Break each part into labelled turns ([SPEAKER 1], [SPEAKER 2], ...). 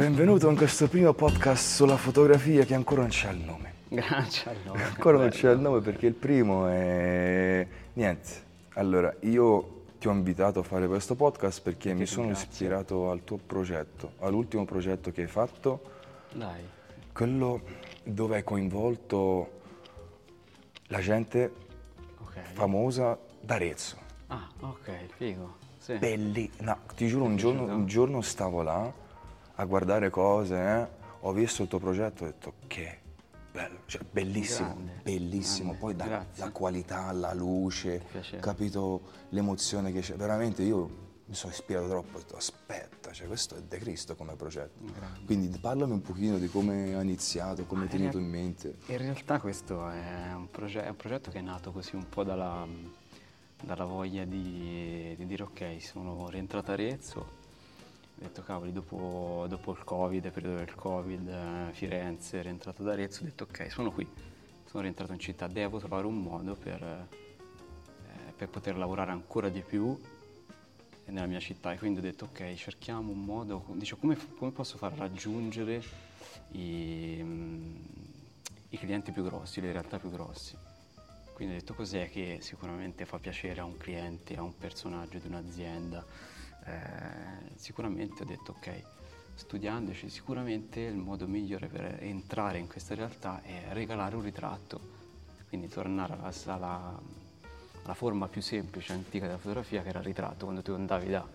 [SPEAKER 1] Benvenuto in questo primo podcast sulla fotografia che ancora non c'ha il nome.
[SPEAKER 2] Grazie allora.
[SPEAKER 1] Ancora non c'è il nome perché il primo è... Niente. Allora, io ti ho invitato a fare questo podcast perché mi
[SPEAKER 2] ti
[SPEAKER 1] sono
[SPEAKER 2] ringrazio.
[SPEAKER 1] ispirato al tuo progetto, all'ultimo progetto che hai fatto,
[SPEAKER 2] Dai.
[SPEAKER 1] quello dove hai coinvolto la gente
[SPEAKER 2] Ok.
[SPEAKER 1] famosa d'Arezzo.
[SPEAKER 2] Ah, ok, figo. Sì.
[SPEAKER 1] Belli, no, ti giuro, un
[SPEAKER 2] è
[SPEAKER 1] giorno, un giorno stavo là a guardare cose, eh, ho visto il tuo progetto e ho detto che bello, cioè bellissimo,
[SPEAKER 2] Grande,
[SPEAKER 1] bellissimo,
[SPEAKER 2] grande,
[SPEAKER 1] poi da- la qualità, la luce, capito l'emozione che c'è, veramente io mi sono ispirato troppo, ho detto aspetta, cioè questo è De Cristo come progetto,
[SPEAKER 2] Grande.
[SPEAKER 1] quindi parlami un pochino di come ha iniziato, come hai tenuto
[SPEAKER 2] eh,
[SPEAKER 1] in mente.
[SPEAKER 2] In realtà questo è un, proge- è un progetto che è nato così un po' dalla, dalla voglia di, di dire ok, sono rientrato a Arezzo, ho detto cavoli, dopo, dopo il Covid, periodo del Covid, eh, Firenze, rientrato ad Arezzo, ho detto ok, sono qui, sono rientrato in città, devo trovare un modo per, eh, per poter lavorare ancora di più nella mia città e quindi ho detto ok cerchiamo un modo, dice, come, come posso far raggiungere i, mm, i clienti più grossi, le realtà più grossi. Quindi ho detto cos'è che sicuramente fa piacere a un cliente, a un personaggio di un'azienda. Eh, sicuramente ho detto ok, studiandoci sicuramente il modo migliore per entrare in questa realtà è regalare un ritratto. Quindi tornare alla, alla, alla forma più semplice, antica della fotografia che era il ritratto, quando tu andavi da,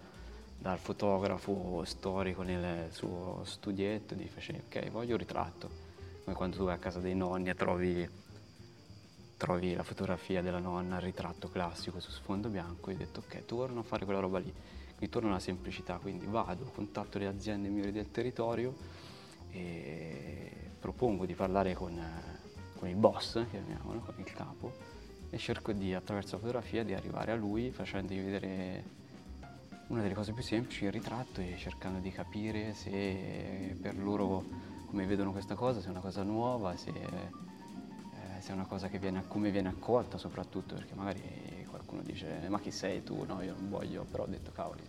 [SPEAKER 2] dal fotografo storico nel suo studietto e ti facevi ok voglio un ritratto, come quando tu vai a casa dei nonni e trovi, trovi la fotografia della nonna, il ritratto classico su sfondo bianco e hai detto ok torno a fare quella roba lì, quindi torno alla semplicità, quindi vado, contatto le aziende migliori del territorio e propongo di parlare con, eh, con il boss, chiamiamolo, con il capo e cerco di attraverso la fotografia di arrivare a lui facendogli vedere una delle cose più semplici, il ritratto e cercando di capire se per loro come vedono questa cosa, se è una cosa nuova, se, eh, se è una cosa che viene, come viene accolta soprattutto, perché magari qualcuno dice ma chi sei tu? No, io non voglio, però ho detto cavoli,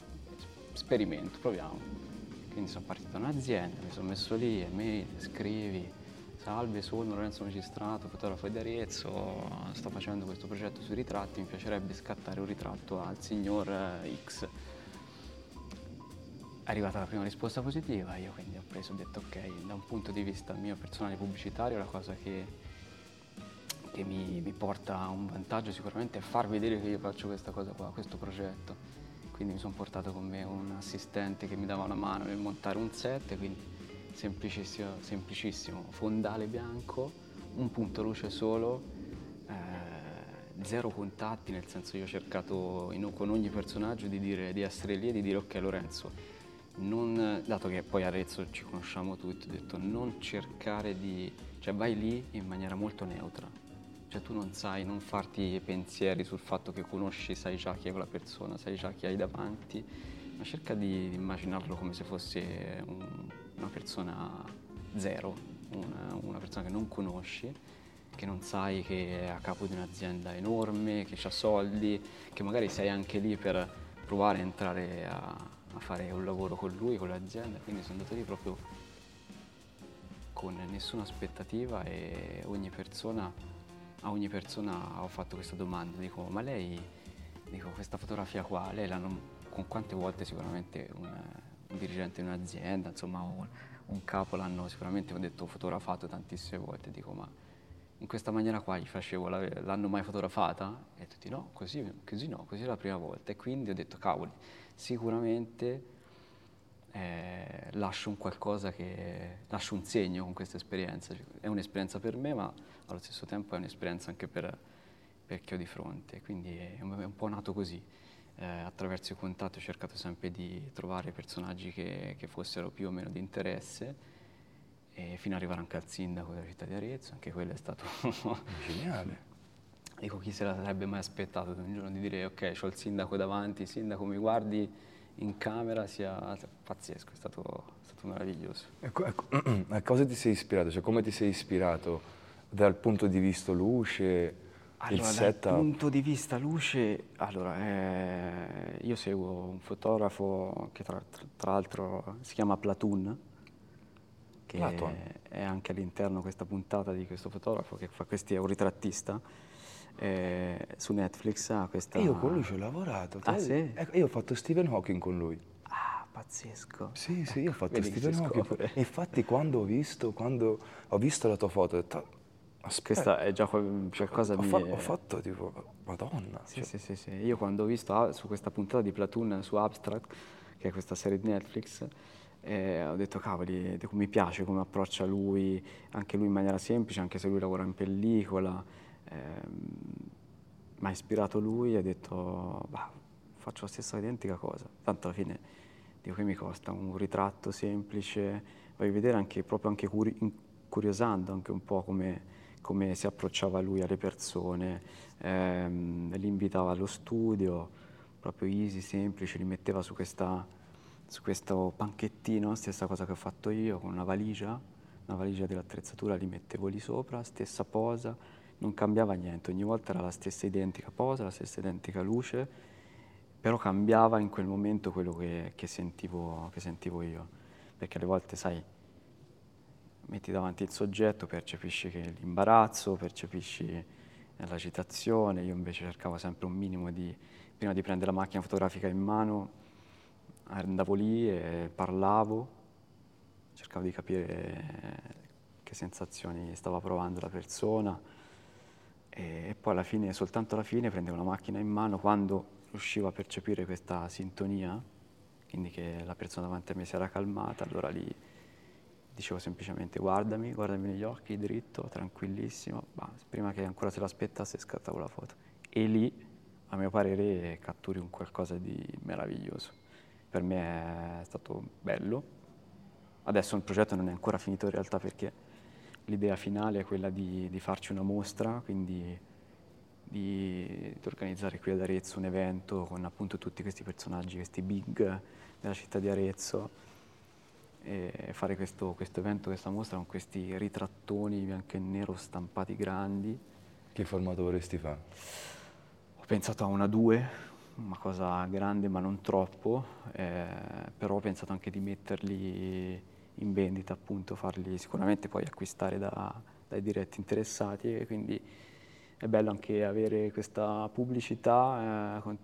[SPEAKER 2] sperimento, proviamo. Quindi sono partito da un'azienda, mi sono messo lì, email, scrivi, salve, sono Lorenzo Magistrato, fotografo di Arezzo, sto facendo questo progetto sui ritratti, mi piacerebbe scattare un ritratto al signor eh, X. È arrivata la prima risposta positiva, io quindi ho preso e ho detto ok, da un punto di vista mio personale pubblicitario la cosa che, che mi, mi porta a un vantaggio sicuramente è far vedere che io faccio questa cosa qua, questo progetto. Quindi mi sono portato con me un assistente che mi dava una mano nel montare un set, quindi semplicissimo, semplicissimo. Fondale bianco, un punto luce solo, eh, zero contatti, nel senso io ho cercato in- con ogni personaggio di, dire, di essere lì e di dire ok Lorenzo, non- dato che poi a Arezzo ci conosciamo tutti, ho detto non cercare di, cioè vai lì in maniera molto neutra, cioè tu non sai, non farti pensieri sul fatto che conosci, sai già chi è quella persona, sai già chi hai davanti, ma cerca di, immaginarlo come se fosse un- una persona zero, una, una persona che non conosci, che non sai che è a capo di un'azienda enorme, che ha soldi, che magari sei anche lì per provare a entrare a, a fare un lavoro con lui, con l'azienda, quindi sono andato lì proprio con nessuna aspettativa e ogni persona, a ogni persona ho fatto questa domanda, dico ma lei, dico questa fotografia qua, lei l'hanno, con quante volte sicuramente un, un dirigente di un'azienda, insomma un, un capo l'hanno sicuramente, ho detto, fotografato tantissime volte, dico ma in questa maniera qua gli facevo, l'hanno mai fotografata? E tutti no, così, così no, così è la prima volta. E quindi ho detto, cavoli, sicuramente eh, lascio un qualcosa che, lascio un segno con questa esperienza. È un'esperienza per me, ma allo stesso tempo è un'esperienza anche per, per chi ho di fronte. Quindi è un, è un po' nato così. Eh, attraverso i contatti ho cercato sempre di trovare personaggi che, che fossero più o meno di interesse e fino ad arrivare anche al sindaco della città di Arezzo, anche quello è stato...
[SPEAKER 1] Geniale.
[SPEAKER 2] Dico, chi se la sarebbe mai aspettato un giorno di dire ok, ho il sindaco davanti, sindaco mi guardi in camera, sia pazzesco, è stato, è stato meraviglioso.
[SPEAKER 1] Ecco, ecco, a cosa ti sei ispirato? Cioè, come ti sei ispirato dal punto di vista luce, il
[SPEAKER 2] Allora, dal
[SPEAKER 1] setup?
[SPEAKER 2] punto di vista luce, allora, eh, io seguo un fotografo che tra, tra- l'altro si chiama Platoon, che
[SPEAKER 1] Platon.
[SPEAKER 2] è anche all'interno questa puntata di questo fotografo che fa questi, è un ritrattista eh, su Netflix ha questa...
[SPEAKER 1] E io con lui ci ho lavorato.
[SPEAKER 2] Ah, sì?
[SPEAKER 1] ecco, io ho fatto Stephen Hawking con lui.
[SPEAKER 2] Ah, pazzesco.
[SPEAKER 1] Sì, sì, io ho fatto
[SPEAKER 2] vedi che
[SPEAKER 1] Stephen Hawking. infatti quando ho visto, quando ho visto la tua foto ho detto, aspetta,
[SPEAKER 2] Questa è già qual- qualcosa
[SPEAKER 1] ho,
[SPEAKER 2] di...
[SPEAKER 1] fa- ho fatto tipo, madonna.
[SPEAKER 2] Sì,
[SPEAKER 1] cioè,
[SPEAKER 2] sì, sì, sì. Io quando ho visto ah, su questa puntata di Platoon su Abstract, che è questa serie di Netflix, eh, ho detto cavoli, mi piace come approccia lui, anche lui in maniera semplice, anche se lui lavora in pellicola. Ehm, mi ha ispirato lui e ho detto, bah, faccio la stessa identica cosa. Tanto alla fine, dico, che mi costa? Un ritratto semplice, voglio vedere anche, proprio anche curi- incuriosando anche un po' come, come si approcciava lui alle persone, ehm, li invitava allo studio, proprio easy, semplice, li metteva su, questa, su questo panchettino, stessa cosa che ho fatto io, con una valigia, una valigia dell'attrezzatura, li mettevo lì sopra, stessa posa, non cambiava niente, ogni volta era la stessa identica posa, la stessa identica luce, però cambiava in quel momento quello che, che sentivo, che sentivo io, perché alle volte, sai, metti davanti il soggetto, percepisci l'imbarazzo, percepisci l'agitazione, io invece cercavo sempre un minimo di, prima di prendere la macchina fotografica in mano, andavo lì e parlavo, cercavo di capire che sensazioni stava provando la persona e, e poi alla fine, soltanto alla fine, prendevo la macchina in mano quando riuscivo a percepire questa sintonia, quindi che la persona davanti a me si era calmata, allora lì dicevo semplicemente guardami, guardami negli occhi, dritto, tranquillissimo, bah, prima che ancora se l'aspettasse scattavo la foto. E lì, a mio parere, catturi un qualcosa di meraviglioso. Per me è stato bello. Adesso il progetto non è ancora finito in realtà perché l'idea finale è quella di, di farci una mostra, quindi di, di organizzare qui ad Arezzo un evento con appunto tutti questi personaggi, questi big della città di Arezzo e fare questo, questo evento, questa mostra con questi ritrattoni bianco e nero stampati grandi.
[SPEAKER 1] Che formato vorresti fare?
[SPEAKER 2] Ho pensato a una due, una cosa grande ma non troppo, eh, però ho pensato anche di metterli in vendita, appunto, farli sicuramente poi acquistare da- dai diretti interessati e quindi è bello anche avere questa pubblicità eh, con-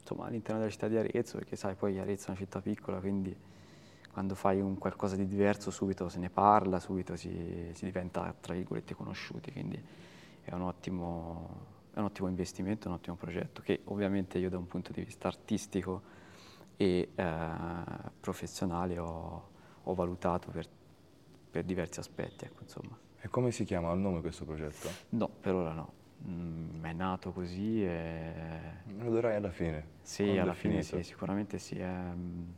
[SPEAKER 2] insomma, all'interno della città di Arezzo, perché sai, poi Arezzo è una città piccola, quindi quando fai un qualcosa di diverso subito se ne parla, subito si, si diventa, tra virgolette, conosciuti, quindi è un, ottimo, è un ottimo investimento, un ottimo progetto che ovviamente io da un punto di vista artistico e eh, professionale ho, ho valutato per, per diversi aspetti, ecco, insomma.
[SPEAKER 1] E come si chiama il nome questo progetto?
[SPEAKER 2] No, per ora no. Mm, è nato così e...
[SPEAKER 1] Lo darai alla fine.
[SPEAKER 2] Sì, alla fine sì, sicuramente sì. ehm.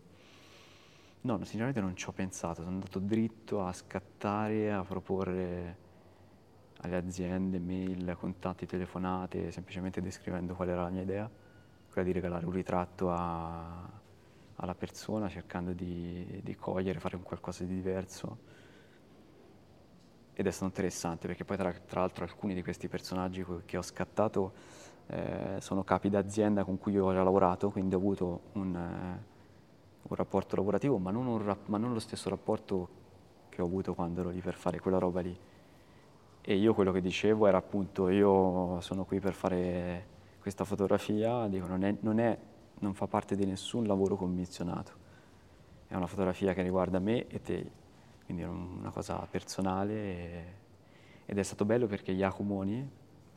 [SPEAKER 2] No, sinceramente non ci ho pensato, sono andato dritto a scattare, a proporre alle aziende mail, contatti, telefonate, semplicemente descrivendo qual era la mia idea, quella di regalare un ritratto a- alla persona, cercando di, di cogliere, fare un qualcosa di diverso. Ed è stato interessante perché poi tra, tra l'altro alcuni di questi personaggi che ho scattato eh, sono capi d'azienda con cui ho già lavorato, quindi ho avuto un, eh, un rapporto lavorativo, ma non, un ma non lo stesso rapporto che ho avuto quando ero lì per fare quella roba lì. E io quello che dicevo era appunto, io sono qui per fare questa fotografia, dico, non, è- non è- non fa parte di nessun lavoro commissionato, è una fotografia che riguarda me e te, quindi è un- una cosa personale e- ed è stato bello perché Iacomoni,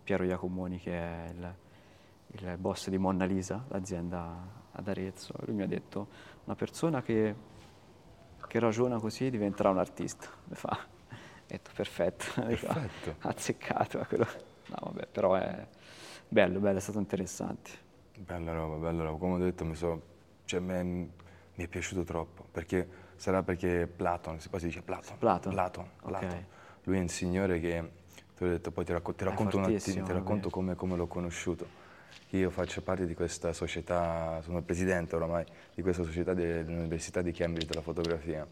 [SPEAKER 2] Piero Iacomoni che è il, il boss di Monna Lisa, l'azienda ad Arezzo, lui mi ha detto una persona che, che ragiona così diventerà un artista. Mi fa, ho detto perfetto,
[SPEAKER 1] Perfetto.
[SPEAKER 2] azzeccato. quello. No, vabbè, però è bello, bello, è stato interessante.
[SPEAKER 1] Bella roba, bella roba. Come ho detto, mi, so- cioè, me- mi è piaciuto troppo. Perché sarà perché Platon, si, poi si dice Platon.
[SPEAKER 2] Platon?
[SPEAKER 1] Platon,
[SPEAKER 2] Ok.
[SPEAKER 1] Platon. Lui è un signore che, te l'ho detto, poi ti, racco- ti racconto, un attimo, ti racconto come, come l'ho conosciuto. Io faccio parte di questa società, sono il presidente oramai di questa società dell'Università di Cambridge della fotografia.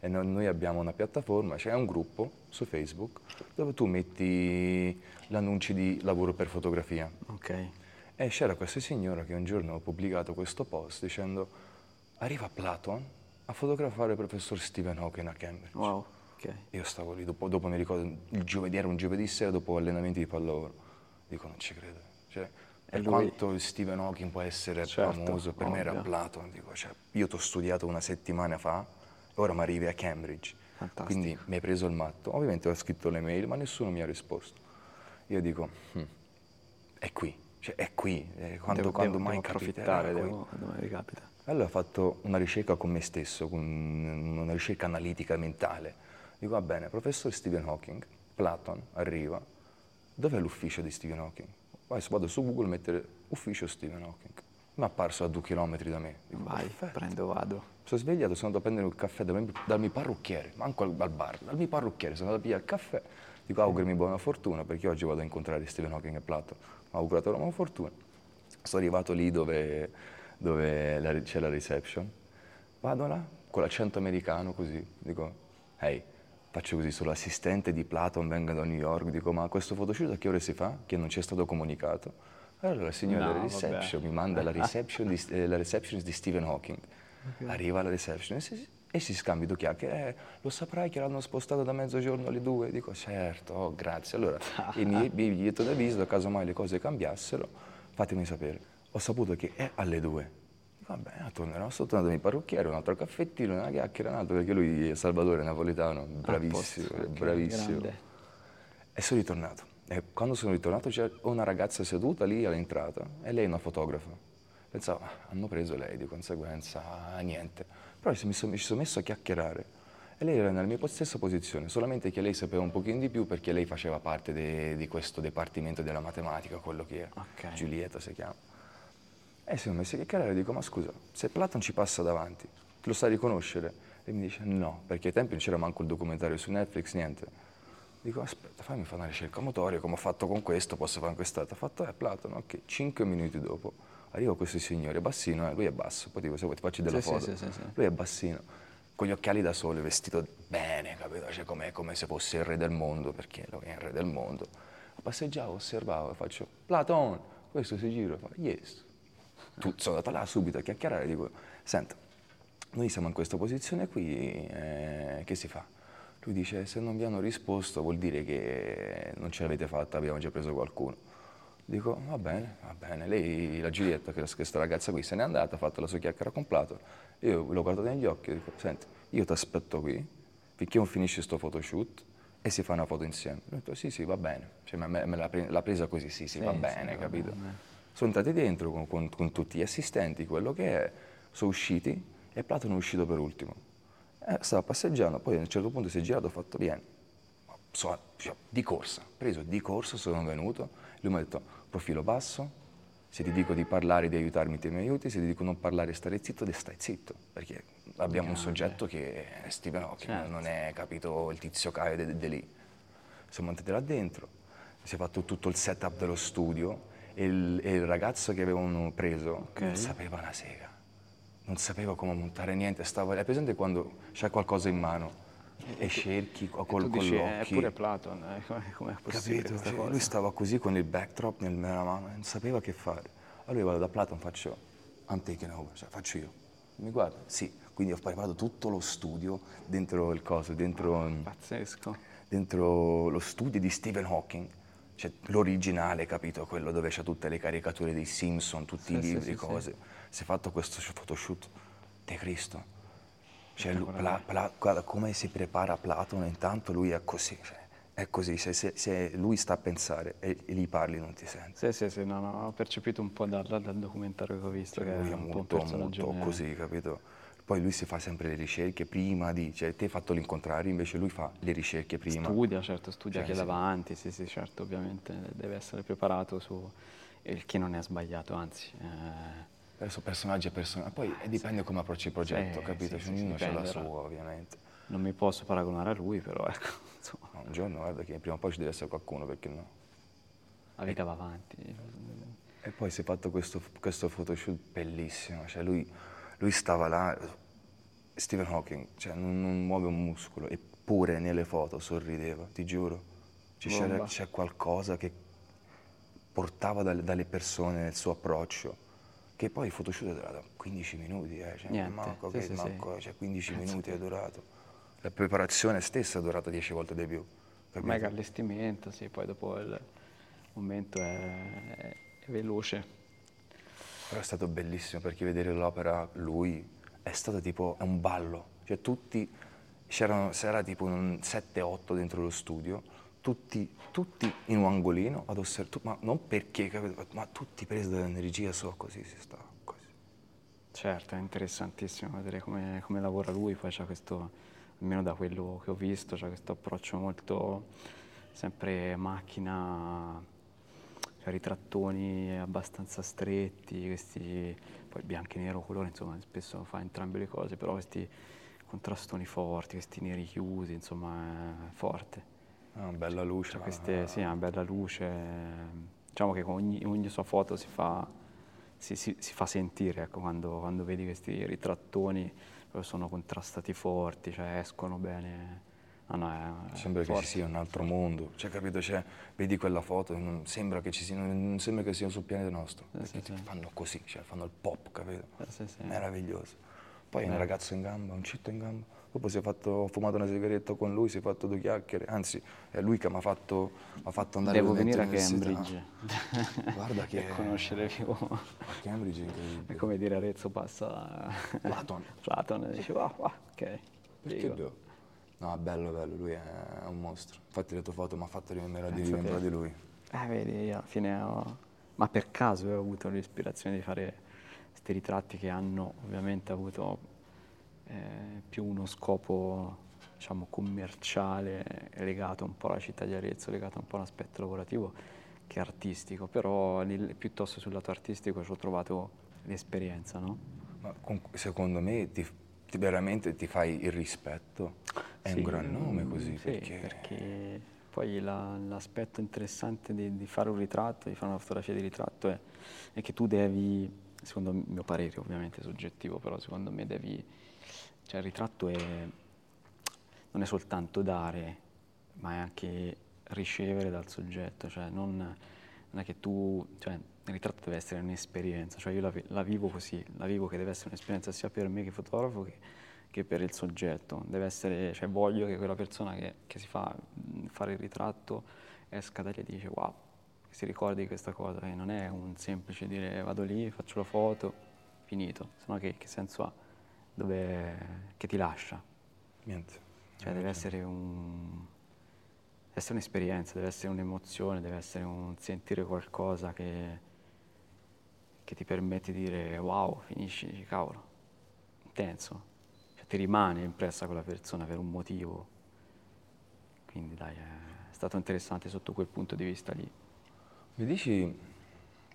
[SPEAKER 1] E no- noi abbiamo una piattaforma, c'è un gruppo su Facebook dove tu metti gli annunci di lavoro per fotografia.
[SPEAKER 2] Ok,
[SPEAKER 1] E c'era questa signora che un giorno ha pubblicato questo post dicendo arriva Platon a fotografare il professor Stephen Hawking a Cambridge.
[SPEAKER 2] wow, Ok.
[SPEAKER 1] Io stavo lì, dopo, dopo mi ricordo, il giovedì, era un giovedì sera dopo allenamenti di pallavolo. Dico, non ci credo. Cioè, per quanto Stephen Hawking può essere
[SPEAKER 2] Certo,
[SPEAKER 1] famoso, per me era
[SPEAKER 2] ovvio.
[SPEAKER 1] Platon. Dico, cioè, io ti ho studiato una settimana fa, ora mi arrivi a Cambridge.
[SPEAKER 2] Fantastico.
[SPEAKER 1] Quindi mi hai preso il matto. Ovviamente ho scritto le mail, ma nessuno mi ha risposto. Io dico, "Hmm, è qui, cioè, è qui. eh, quando,
[SPEAKER 2] devo,
[SPEAKER 1] quando
[SPEAKER 2] devo-
[SPEAKER 1] mai
[SPEAKER 2] devo approfittare, devo, quando mi ricapita.
[SPEAKER 1] allora ho fatto una ricerca con me stesso, con una ricerca analitica mentale. Dico, va bene, professor Stephen Hawking, Platon arriva, dov'è l'ufficio di Stephen Hawking? Vai, vado su Google a mettere ufficio Stephen Hawking. Mi è apparso a due chilometri da me. Dico,
[SPEAKER 2] Vai,
[SPEAKER 1] perfetto.
[SPEAKER 2] prendo, vado.
[SPEAKER 1] Sono svegliato, sono andato a prendere un caffè dal mio, dal mio parrucchiere, manco al, al bar, dal mio parrucchiere, sono andato a pigliare il caffè. Dico, augurami buona fortuna, perché oggi vado a incontrare Stephen Hawking e Platon. Ha augurato buona fortuna. Sono arrivato lì dove, dove la- c'è la reception. Vado là, con l'accento americano così. Dico, hey, faccio così, sono l'assistente di Platon, vengo da New York. Dico, ma questo photoshoot a che ore si fa? Che non ci è stato comunicato. Allora la signora
[SPEAKER 2] No,
[SPEAKER 1] della
[SPEAKER 2] vabbè.
[SPEAKER 1] reception mi manda la reception di, eh, la receptionist di Stephen Hawking. Arriva alla reception e si, e si scambia due chiacchiere. Eh, lo saprai che l'hanno spostato da mezzogiorno alle due? Dico, certo, oh, grazie. Allora, il mio biglietto da visita, casomai le cose cambiassero, fatemi sapere. Ho saputo che è alle due. Dico, Vabbè, tornerò, sono tornato nel parrucchiere, un altro caffettino, una chiacchiera, un altro, perché lui è Salvatore Napoletano, bravissimo,
[SPEAKER 2] posto, ok,
[SPEAKER 1] bravissimo.
[SPEAKER 2] grande.
[SPEAKER 1] E sono ritornato. E quando sono ritornato c'era una ragazza seduta lì all'entrata e lei è una fotografa. Pensavo, "Ah, hanno preso lei, di conseguenza ah, niente. Però mi sono, ci sono messo a chiacchierare e lei era nella mia stessa posizione, solamente che lei sapeva un pochino di più perché lei faceva parte de- di questo dipartimento della matematica, quello che è.
[SPEAKER 2] Ok.
[SPEAKER 1] Giulietta si chiama. E si sono messi a chiacchierare e dico, ma scusa, se Platon ci passa davanti, lo sai riconoscere? E mi dice, no, perché ai tempi non c'era manco il documentario su Netflix, niente. Dico, aspetta, fammi fare una ricerca motoria, come ho fatto con questo, posso fare con quest'altro. Ha fatto, eh, Platon, ok. Cinque minuti dopo, arriva questo signore, bassino, eh, lui è basso, poi dico, se vuoi ti faccio della
[SPEAKER 2] Sì,
[SPEAKER 1] foto.
[SPEAKER 2] sì, sì.
[SPEAKER 1] Lui è bassino, con gli occhiali da sole, vestito bene, capito? Cioè, come, come se fosse il re del mondo, perché lui è il re del mondo. Passeggiavo, osservavo, e faccio, Platon, questo si gira, fa, yes. Tu, sono andato là subito a chiacchierare, dico, senta, noi siamo in questa posizione qui, eh, che si fa? Lui dice, se non vi hanno risposto vuol dire che non ce l'avete fatta, abbiamo già preso qualcuno. Dico, va bene, va bene. Lei, la Giulietta, che era questa ragazza qui, se n'è andata, ha fatto la sua chiacchiera con Plato. Io l'ho guardato negli occhi e dico, senti, io ti aspetto qui, finché non finisci questo photoshoot e si fa una foto insieme. Lui ha detto, sì, sì, va bene. Cioè, me, me l'ha, pre- l'ha presa così, sì, sì, va
[SPEAKER 2] Sì,
[SPEAKER 1] bene,
[SPEAKER 2] sì, va
[SPEAKER 1] capito?
[SPEAKER 2] bene.
[SPEAKER 1] Sono entrati dentro con, con- con tutti gli assistenti, quello che è, sono usciti e Platon è uscito per ultimo. Eh, stava passeggiando, poi a un certo punto si è girato e ha fatto vieni. So- cioè, di corsa, preso di corsa, sono venuto, lui mi ha detto profilo basso, se ti dico di parlare, di aiutarmi, te mi aiuti, se ti dico non parlare, stare zitto, de stai zitto, perché abbiamo un
[SPEAKER 2] Grande.
[SPEAKER 1] soggetto che è Stephen Hawking,
[SPEAKER 2] Certo.
[SPEAKER 1] non è capito il tizio Caio di lì. Siamo andati là dentro, si è fatto tutto il setup dello studio e il, e il ragazzo che avevano preso non sapeva una sega, non sapeva come montare niente, stava, è presente quando c'è qualcosa in mano e cerchi co- col, con
[SPEAKER 2] dici, è
[SPEAKER 1] occhi.
[SPEAKER 2] pure Platon, eh, come, com'è possibile
[SPEAKER 1] Capito? Cioè, lui stava così con il backdrop nel- nella mano, non sapeva che fare. Allora io vado da Platon, faccio, I'm taking over, cioè faccio io. Mi guarda, sì, quindi ho preparato tutto lo studio dentro il coso, dentro, mm,
[SPEAKER 2] Pazzesco.
[SPEAKER 1] dentro lo studio di Stephen Hawking, cioè l'originale, capito? Quello dove c'è tutte le caricature dei Simpson, tutti i
[SPEAKER 2] Sì, sì,
[SPEAKER 1] libri,
[SPEAKER 2] sì, sì.
[SPEAKER 1] cose. Si è fatto questo photoshoot di Cristo. Cioè, lui- Pla- Pla- guarda come si prepara Platone, intanto lui è così, cioè, è così, se, se- se lui sta a pensare e, e gli parli non ti sente.
[SPEAKER 2] Sì, sì, sì, no, no, ho percepito un po' dal, dal documentario che ho visto, che
[SPEAKER 1] Cioè, lui
[SPEAKER 2] è
[SPEAKER 1] è
[SPEAKER 2] un
[SPEAKER 1] molto, molto così, capito? Poi lui si fa sempre le ricerche prima di, cioè te hai fatto l'incontrario, invece lui fa le ricerche prima.
[SPEAKER 2] Studia, certo, studia
[SPEAKER 1] Cioè,
[SPEAKER 2] chi è
[SPEAKER 1] sì.
[SPEAKER 2] davanti, sì, sì, certo, ovviamente deve essere preparato su il che non è sbagliato, anzi. eh,
[SPEAKER 1] Adesso personaggio e personaggio, poi eh, dipende come approcci il progetto,
[SPEAKER 2] Sì,
[SPEAKER 1] capito?
[SPEAKER 2] sì, sì,
[SPEAKER 1] ognuno
[SPEAKER 2] sì,
[SPEAKER 1] c'ha la sua, ovviamente.
[SPEAKER 2] non mi posso paragonare a lui, però ecco, insomma,
[SPEAKER 1] Ma Un giorno, guarda che prima o poi ci deve essere qualcuno, perché no?
[SPEAKER 2] la vita va avanti.
[SPEAKER 1] E poi si è fatto questo, questo photoshoot bellissimo, cioè lui, lui stava là, Stephen Hawking, cioè non, non muove un muscolo, eppure nelle foto sorrideva, ti giuro.
[SPEAKER 2] Bomba.
[SPEAKER 1] c'è qualcosa che portava dalle, dalle persone nel suo approccio, che poi il photoshoot è durato 15 minuti, eh, cioè,
[SPEAKER 2] Niente,
[SPEAKER 1] manco
[SPEAKER 2] sì,
[SPEAKER 1] che,
[SPEAKER 2] sì, sì.
[SPEAKER 1] manco, cioè, 15 minuti è durato. La preparazione stessa è durata dieci volte di più.
[SPEAKER 2] Capito? Mega allestimento, sì, poi dopo il momento è, è, è veloce.
[SPEAKER 1] Però è stato bellissimo perché vedere l'opera lui è stato tipo è un ballo. Cioè tutti, c'erano, c'era tipo un 7-8 dentro lo studio, tutti, tutti, in un angolino ad osservare, ma non perché, capito? ma tutti presi dall'energia so così si sta. Così.
[SPEAKER 2] Certo, è interessantissimo vedere come, come lavora lui, poi c'è questo, almeno da quello che ho visto, c'è questo approccio molto sempre macchina cioè ritrattoni abbastanza stretti, questi poi bianco e nero colore, insomma, spesso fa entrambe le cose, però questi contrastoni forti, questi neri chiusi, insomma, è forte.
[SPEAKER 1] Una bella luce.
[SPEAKER 2] Cioè queste, sì, una bella luce. Diciamo che ogni, ogni sua foto si fa, si, si, si fa sentire, ecco, quando, quando, vedi questi ritrattoni, sono contrastati forti, cioè escono bene No, no,
[SPEAKER 1] sembra forte. che ci sia un altro mondo, cioè, capito? Cioè, vedi quella foto, non sembra che ci sia, non sembra che sia sul pianeta nostro, eh, sì, sì. fanno così, cioè, fanno il pop, capito? Eh, sì, Meraviglioso. Poi eh. un ragazzo in gamba, un citto in gamba, dopo si è fatto, ho fumato una sigaretta con lui, si è fatto due chiacchiere, anzi è lui che mi ha fatto, fatto, andare
[SPEAKER 2] Devo venire a Cambridge.
[SPEAKER 1] Guarda che...
[SPEAKER 2] per conoscere più... A
[SPEAKER 1] Cambridge è incredibile.
[SPEAKER 2] È come dire Arezzo passa...
[SPEAKER 1] Platon.
[SPEAKER 2] Platon, e dici, wow, wow, ok.
[SPEAKER 1] Perché devo? No, bello, bello, lui è un mostro. Infatti le tue foto mi ha fatto rimanere di di lui.
[SPEAKER 2] Eh, vedi, alla fine ho... Ma per caso ho avuto l'ispirazione di fare questi ritratti che hanno ovviamente avuto eh, più uno scopo, diciamo, commerciale, legato un po' alla città di Arezzo, legato un po' all'aspetto lavorativo che artistico. Però nel, piuttosto sul lato artistico ci ho trovato l'esperienza, no?
[SPEAKER 1] Ma con, secondo me ti, ti, veramente ti fai il rispetto è sì, un gran nome così.
[SPEAKER 2] Sì,
[SPEAKER 1] perché...
[SPEAKER 2] perché poi la, l'aspetto interessante di, di, fare un ritratto, di fare una fotografia di ritratto è, è, che tu devi, secondo il mio parere ovviamente soggettivo, però secondo me devi, cioè il ritratto è, non è soltanto dare, ma è anche ricevere dal soggetto, cioè non, non è che tu, cioè il ritratto deve essere un'esperienza, cioè io la, la vivo così, la vivo che deve essere un'esperienza sia per me che fotografo che che per il soggetto. Deve essere, cioè voglio che quella persona che, che si fa fare il ritratto esca da lì e dice wow, si ricordi di questa cosa, che non è un semplice dire vado lì, faccio la foto, finito, sennò che, che senso ha? Dove, che ti lascia?
[SPEAKER 1] Niente.
[SPEAKER 2] Cioè deve essere, un, deve essere un'esperienza, deve essere un'emozione, deve essere un sentire qualcosa che, che ti permette di dire wow, finisci, cavolo, intenso ti rimane impressa quella persona per un motivo. Quindi dai, è stato interessante sotto quel punto di vista lì.
[SPEAKER 1] Mi dici,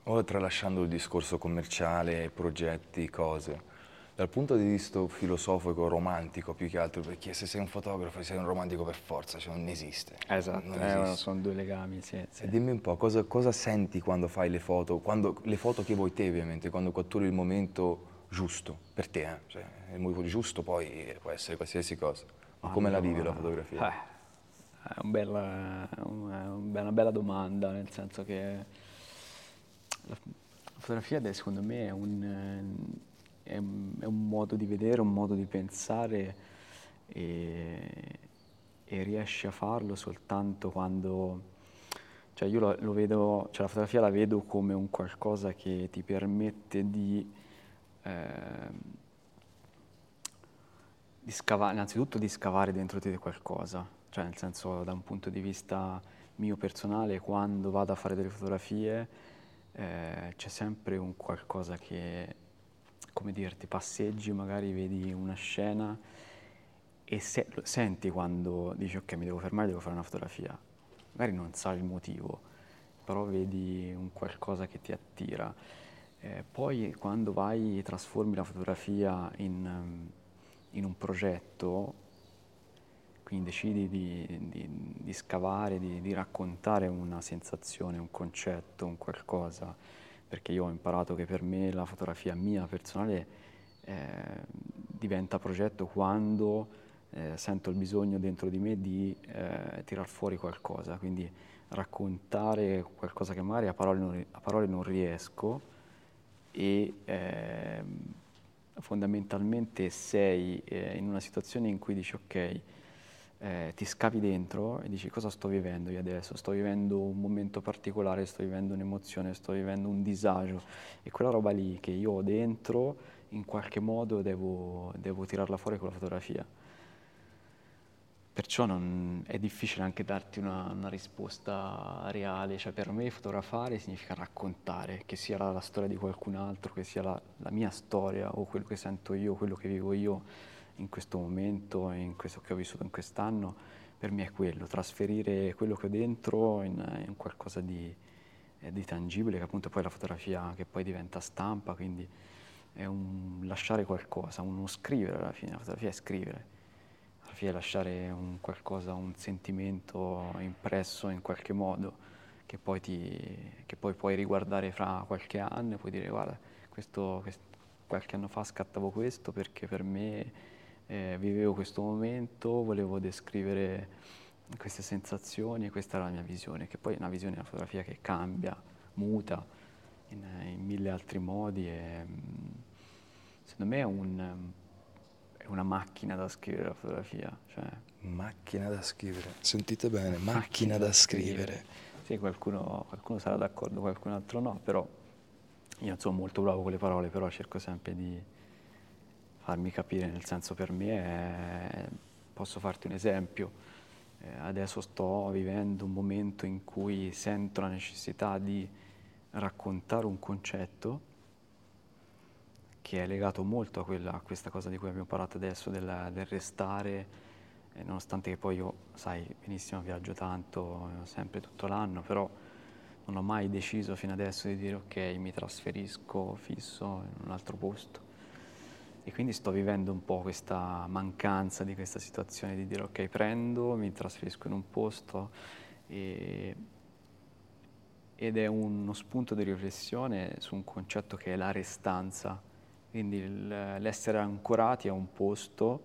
[SPEAKER 1] ora tralasciando il discorso commerciale, progetti, cose, dal punto di vista filosofico, romantico più che altro, perché se sei un fotografo sei un romantico per forza, cioè non esiste.
[SPEAKER 2] Esatto,
[SPEAKER 1] non
[SPEAKER 2] eh, esiste. sono due legami, sì, sì.
[SPEAKER 1] dimmi un po', cosa, cosa, senti quando fai le foto, quando, le foto che vuoi te ovviamente, quando catturi il momento giusto per te, eh? cioè, il motivo giusto poi può essere qualsiasi cosa. Ma come la vivi la fotografia?
[SPEAKER 2] Eh, è un bella, una bella domanda, nel senso che la fotografia secondo me è un, è, è un, modo di vedere, un modo di pensare e, e riesci a farlo soltanto quando... Cioè io lo, lo vedo, cioè la fotografia la vedo come un qualcosa che ti permette di Ehm, di scavare, innanzitutto di scavare dentro di te qualcosa, cioè nel senso da un punto di vista mio personale quando vado a fare delle fotografie eh, c'è sempre un qualcosa che, come dirti, passeggi, magari vedi una scena e se, senti quando dici ok mi devo fermare, devo fare una fotografia, magari non sai il motivo, però vedi un qualcosa che ti attira. Eh, poi quando vai e trasformi la fotografia in, um, in un progetto, quindi decidi di, di, di scavare, di, di, raccontare una sensazione, un concetto, un qualcosa, perché io ho imparato che per me la fotografia mia personale eh, diventa progetto quando eh, sento il bisogno dentro di me di eh, tirar fuori qualcosa, quindi raccontare qualcosa che magari a parole non, a parole non riesco, e, ehm, fondamentalmente sei eh, in una situazione in cui dici ok, eh, ti scavi dentro e dici cosa sto vivendo io adesso, sto vivendo un momento particolare, sto vivendo un'emozione, sto vivendo un disagio e quella roba lì che io ho dentro in qualche modo devo, devo tirarla fuori con la fotografia. Perciò non, è difficile anche darti una, una, risposta reale, cioè per me fotografare significa raccontare, che sia la, la storia di qualcun altro, che sia la, la, mia storia o quello che sento io, quello che vivo io in questo momento, in questo che ho vissuto in quest'anno, per me è quello, trasferire quello che ho dentro in, in qualcosa di, eh, di, tangibile, che appunto poi la fotografia che poi diventa stampa, quindi è un lasciare qualcosa, uno scrivere alla fine, la fotografia è scrivere. Fotografia è lasciare un qualcosa, un sentimento impresso in qualche modo che poi, ti, che poi puoi riguardare fra qualche anno e puoi dire guarda, questo, questo, qualche anno fa scattavo questo perché per me eh, vivevo questo momento, volevo descrivere queste sensazioni e questa era la mia visione, che poi è una visione della fotografia che cambia, muta in, in mille altri modi e mm, secondo me è un è una macchina da scrivere la fotografia. Cioè.
[SPEAKER 1] Macchina da scrivere, sentite bene, macchina, macchina da scrivere. scrivere.
[SPEAKER 2] Sì, qualcuno, qualcuno, sarà d'accordo, qualcun altro no, però io sono molto bravo con le parole, però cerco sempre di farmi capire, nel senso per me è, posso farti un esempio, eh, adesso sto vivendo un momento in cui sento la necessità di raccontare un concetto che è legato molto a, quella, a, questa cosa di cui abbiamo parlato adesso, del, del restare, eh, nonostante che poi io, sai, benissimo viaggio tanto, eh, sempre tutto l'anno, però non ho mai deciso fino adesso di dire ok, mi trasferisco fisso in un altro posto. E quindi sto vivendo un po' questa mancanza di questa situazione di dire ok, prendo, mi trasferisco in un posto e, ed è uno spunto di riflessione su un concetto che è la restanza quindi l'essere ancorati a un posto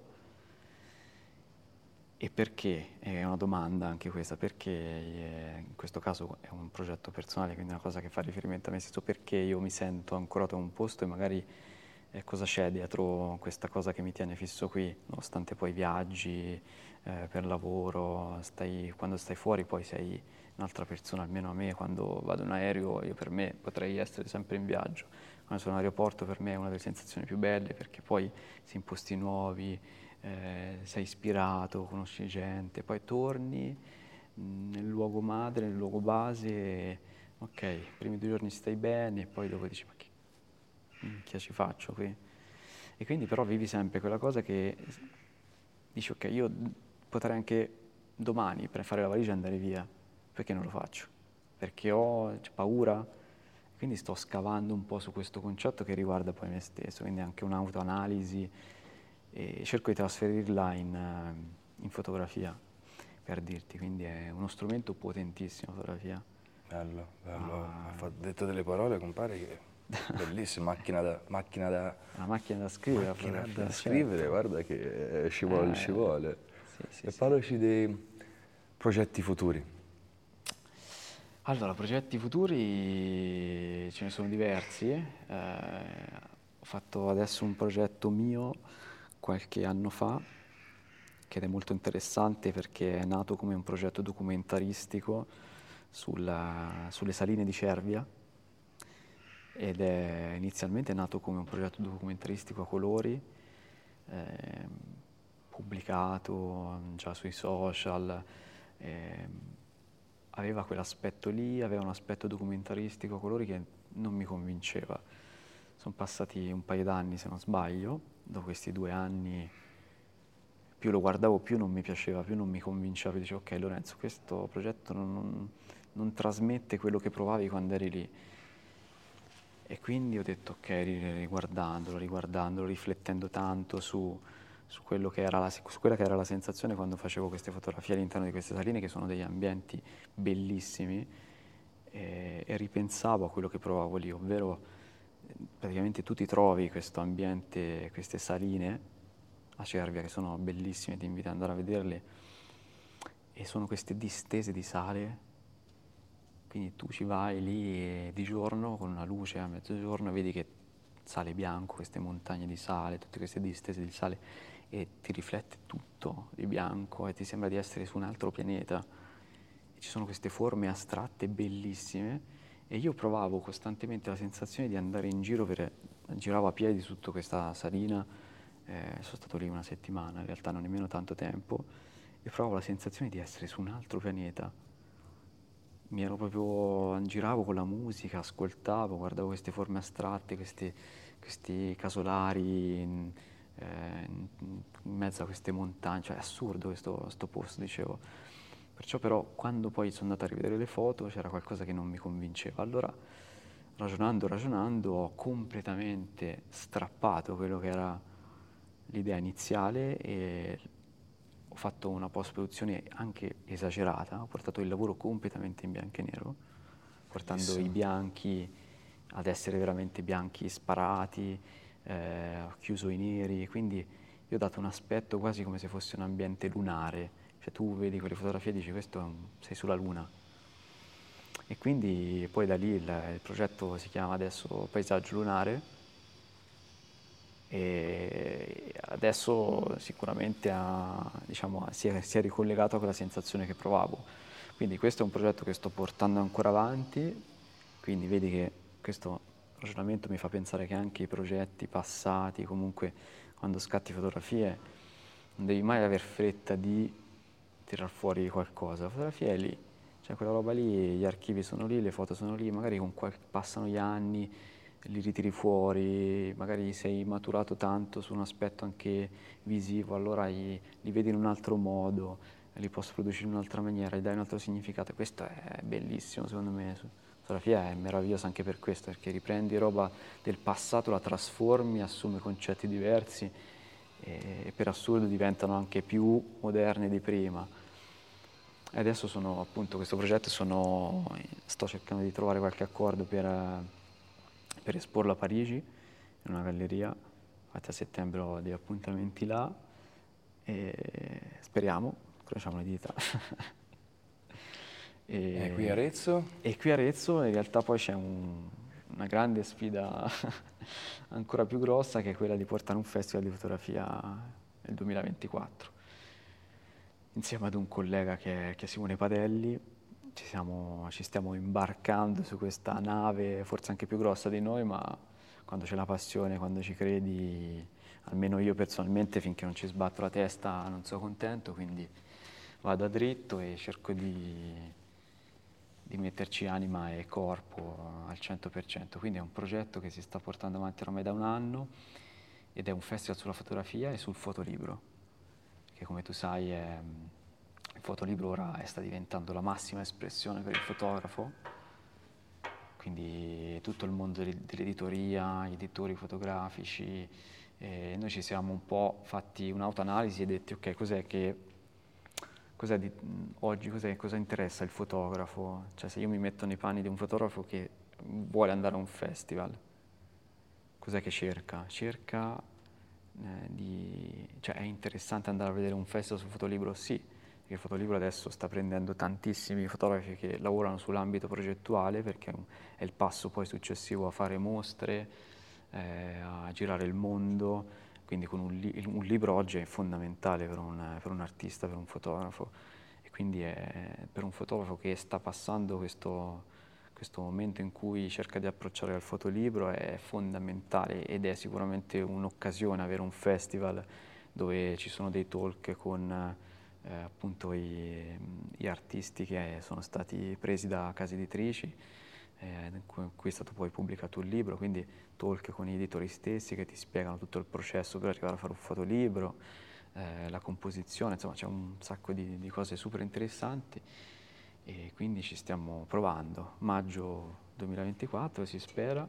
[SPEAKER 2] e perché? È una domanda anche questa, perché eh, in questo caso è un progetto personale, quindi una cosa che fa riferimento a me stesso, perché io mi sento ancorato a un posto e magari eh, cosa c'è dietro questa cosa che mi tiene fisso qui, nonostante poi viaggi eh, per lavoro, stai, quando stai fuori poi sei un'altra persona, almeno a me, quando vado in aereo io per me potrei essere sempre in viaggio. Quando sono all'aeroporto per me è una delle sensazioni più belle perché poi sei in posti nuovi, eh, sei ispirato, conosci gente, poi torni mh, nel luogo madre, nel luogo base, ok, i primi due giorni stai bene e poi dopo dici che minchia ci faccio qui? E quindi però vivi sempre quella cosa che dici ok, io potrei anche domani per fare la valigia andare via, perché non lo faccio? Perché ho paura? Quindi sto scavando un po' su questo concetto che riguarda poi me stesso, quindi anche un'autoanalisi e cerco di trasferirla in, eh, in fotografia, per dirti, quindi è uno strumento potentissimo la fotografia.
[SPEAKER 1] Bello, bello, ah. ha detto delle parole, compare, che bellissimo, macchina da, macchina da...
[SPEAKER 2] Una macchina da scrivere.
[SPEAKER 1] Macchina da certo. scrivere, guarda che ci vuole, eh, ci vuole. Sì, sì, e sì. parlaci dei progetti futuri.
[SPEAKER 2] Allora, progetti futuri ce ne sono diversi. Eh, ho fatto adesso un progetto mio qualche anno fa, che è molto interessante perché è nato come un progetto documentaristico sulla, sulle saline di Cervia ed è inizialmente nato come un progetto documentaristico a colori, eh, pubblicato già sui social. Eh, aveva quell'aspetto lì, aveva un aspetto documentaristico a colori che non mi convinceva. Sono passati un paio d'anni, se non sbaglio, dopo questi due anni più lo guardavo più non mi piaceva, più non mi convinceva, dicevo ok Lorenzo questo progetto non, non, non trasmette quello che provavi quando eri lì. E quindi ho detto ok, riguardandolo, riguardandolo, riflettendo tanto su, su, la, su, quella che era la sensazione quando facevo queste fotografie all'interno di queste saline, che sono degli ambienti bellissimi, e, e ripensavo a quello che provavo lì, ovvero praticamente tu ti trovi questo ambiente, queste saline a Cervia che sono bellissime, ti invito ad andare a vederle, e sono queste distese di sale, quindi tu ci vai lì di giorno con una luce a mezzogiorno, vedi che sale bianco, queste montagne di sale, tutte queste distese di sale e ti riflette tutto di bianco e ti sembra di essere su un altro pianeta. E ci sono queste forme astratte bellissime e io provavo costantemente la sensazione di andare in giro per giravo a piedi su tutta questa salina, eh, sono stato lì una settimana, in realtà non nemmeno tanto tempo, e provavo la sensazione di essere su un altro pianeta. Mi ero proprio, giravo con la musica, ascoltavo, guardavo queste forme astratte, questi, questi casolari in, eh, in, mezzo a queste montagne, cioè è assurdo questo, posto, dicevo. Perciò però quando poi sono andato a rivedere le foto c'era qualcosa che non mi convinceva. Allora ragionando, ragionando, ho completamente strappato quello che era l'idea iniziale e fatto una post-produzione anche esagerata, ho portato il lavoro completamente in bianco e nero, portando Bellissimo. i bianchi ad essere veramente bianchi sparati, eh, ho chiuso i neri, quindi io ho dato un aspetto quasi come se fosse un ambiente lunare, cioè tu vedi quelle fotografie e dici questo un, sei sulla luna, e quindi poi da lì il, il progetto si chiama adesso Paesaggio Lunare. E adesso sicuramente ha, diciamo, si, è, si, è, ricollegato a quella sensazione che provavo. Quindi questo è un progetto che sto portando ancora avanti, quindi vedi che questo ragionamento mi fa pensare che anche i progetti passati, comunque quando scatti fotografie, non devi mai aver fretta di tirar fuori qualcosa, la fotografia è lì, cioè quella roba lì, gli archivi sono lì, le foto sono lì, magari con qual- passano gli anni, li ritiri fuori, magari sei maturato tanto su un aspetto anche visivo, allora li, li vedi in un altro modo, li posso produrre in un'altra maniera, gli dai un altro significato. Questo è bellissimo secondo me. Fotografia è meravigliosa anche per questo, perché riprendi roba del passato, la trasformi, assume concetti diversi e per assurdo diventano anche più moderne di prima. E adesso sono appunto questo progetto, sono, sto cercando di trovare qualche accordo per, per esporlo a Parigi, in una galleria, infatti a settembre ho degli appuntamenti là e speriamo, crociamo le dita.
[SPEAKER 1] e, e, qui a Arezzo?
[SPEAKER 2] E qui a Arezzo in realtà poi c'è un, una grande sfida ancora più grossa che è quella di portare un festival di fotografia nel 2024 insieme ad un collega che è, che è Simone Padelli, ci, siamo, ci, stiamo imbarcando su questa nave, forse anche più grossa di noi, ma quando c'è la passione, quando ci credi, almeno io personalmente finché non ci sbatto la testa non sono contento, quindi vado a dritto e cerco di, di metterci anima e corpo al 100%. Quindi è un progetto che si sta portando avanti ormai da un anno ed è un festival sulla fotografia e sul fotolibro che come tu sai è, il fotolibro ora sta diventando la massima espressione per il fotografo, quindi tutto il mondo dell'editoria, gli editori fotografici, eh, noi ci siamo un po' fatti un'autoanalisi e detti ok, cos'è che cos'è di, oggi cos'è, cosa interessa il fotografo? Cioè se io mi metto nei panni di un fotografo che vuole andare a un festival, cos'è che cerca? Cerca eh, di, cioè è interessante andare a vedere un festival sul fotolibro? Sì, il fotolibro adesso sta prendendo tantissimi fotografi che lavorano sull'ambito progettuale perché è il passo poi successivo a fare mostre, eh, a girare il mondo, quindi un, li- un libro oggi è fondamentale per un, per un, artista, per un fotografo. E quindi è per un fotografo che sta passando questo questo momento in cui cerca di approcciare al fotolibro è fondamentale ed è sicuramente un'occasione avere un festival dove ci sono dei talk con eh, appunto i, gli artisti che sono stati presi da case editrici, eh, in cui è stato poi pubblicato un libro, quindi talk con gli editori stessi che ti spiegano tutto il processo per arrivare a fare un fotolibro, eh, la composizione, insomma c'è un sacco di, di cose super interessanti e quindi ci stiamo provando. Maggio 2024 si spera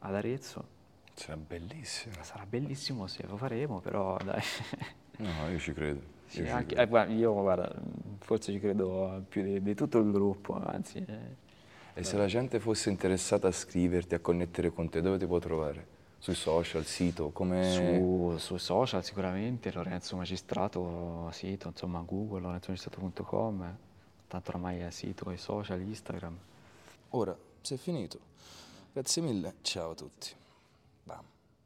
[SPEAKER 2] ad Arezzo.
[SPEAKER 1] Sarà bellissimo.
[SPEAKER 2] Sarà bellissimo se lo faremo, però dai.
[SPEAKER 1] No, io ci credo.
[SPEAKER 2] Sì, io, anche. Eh, guarda, io guarda, forse ci credo più di, di tutto il gruppo, anzi. Eh.
[SPEAKER 1] E se la gente fosse interessata a scriverti, a connettere con te, dove ti può trovare? Sui social, sito, come...
[SPEAKER 2] Su, sui social sicuramente, Lorenzo Magistrato, sito, insomma Google, lorenzomagistrato.com tanto oramai è sito e social, Instagram.
[SPEAKER 1] Ora, se è finito. Grazie mille, ciao a tutti.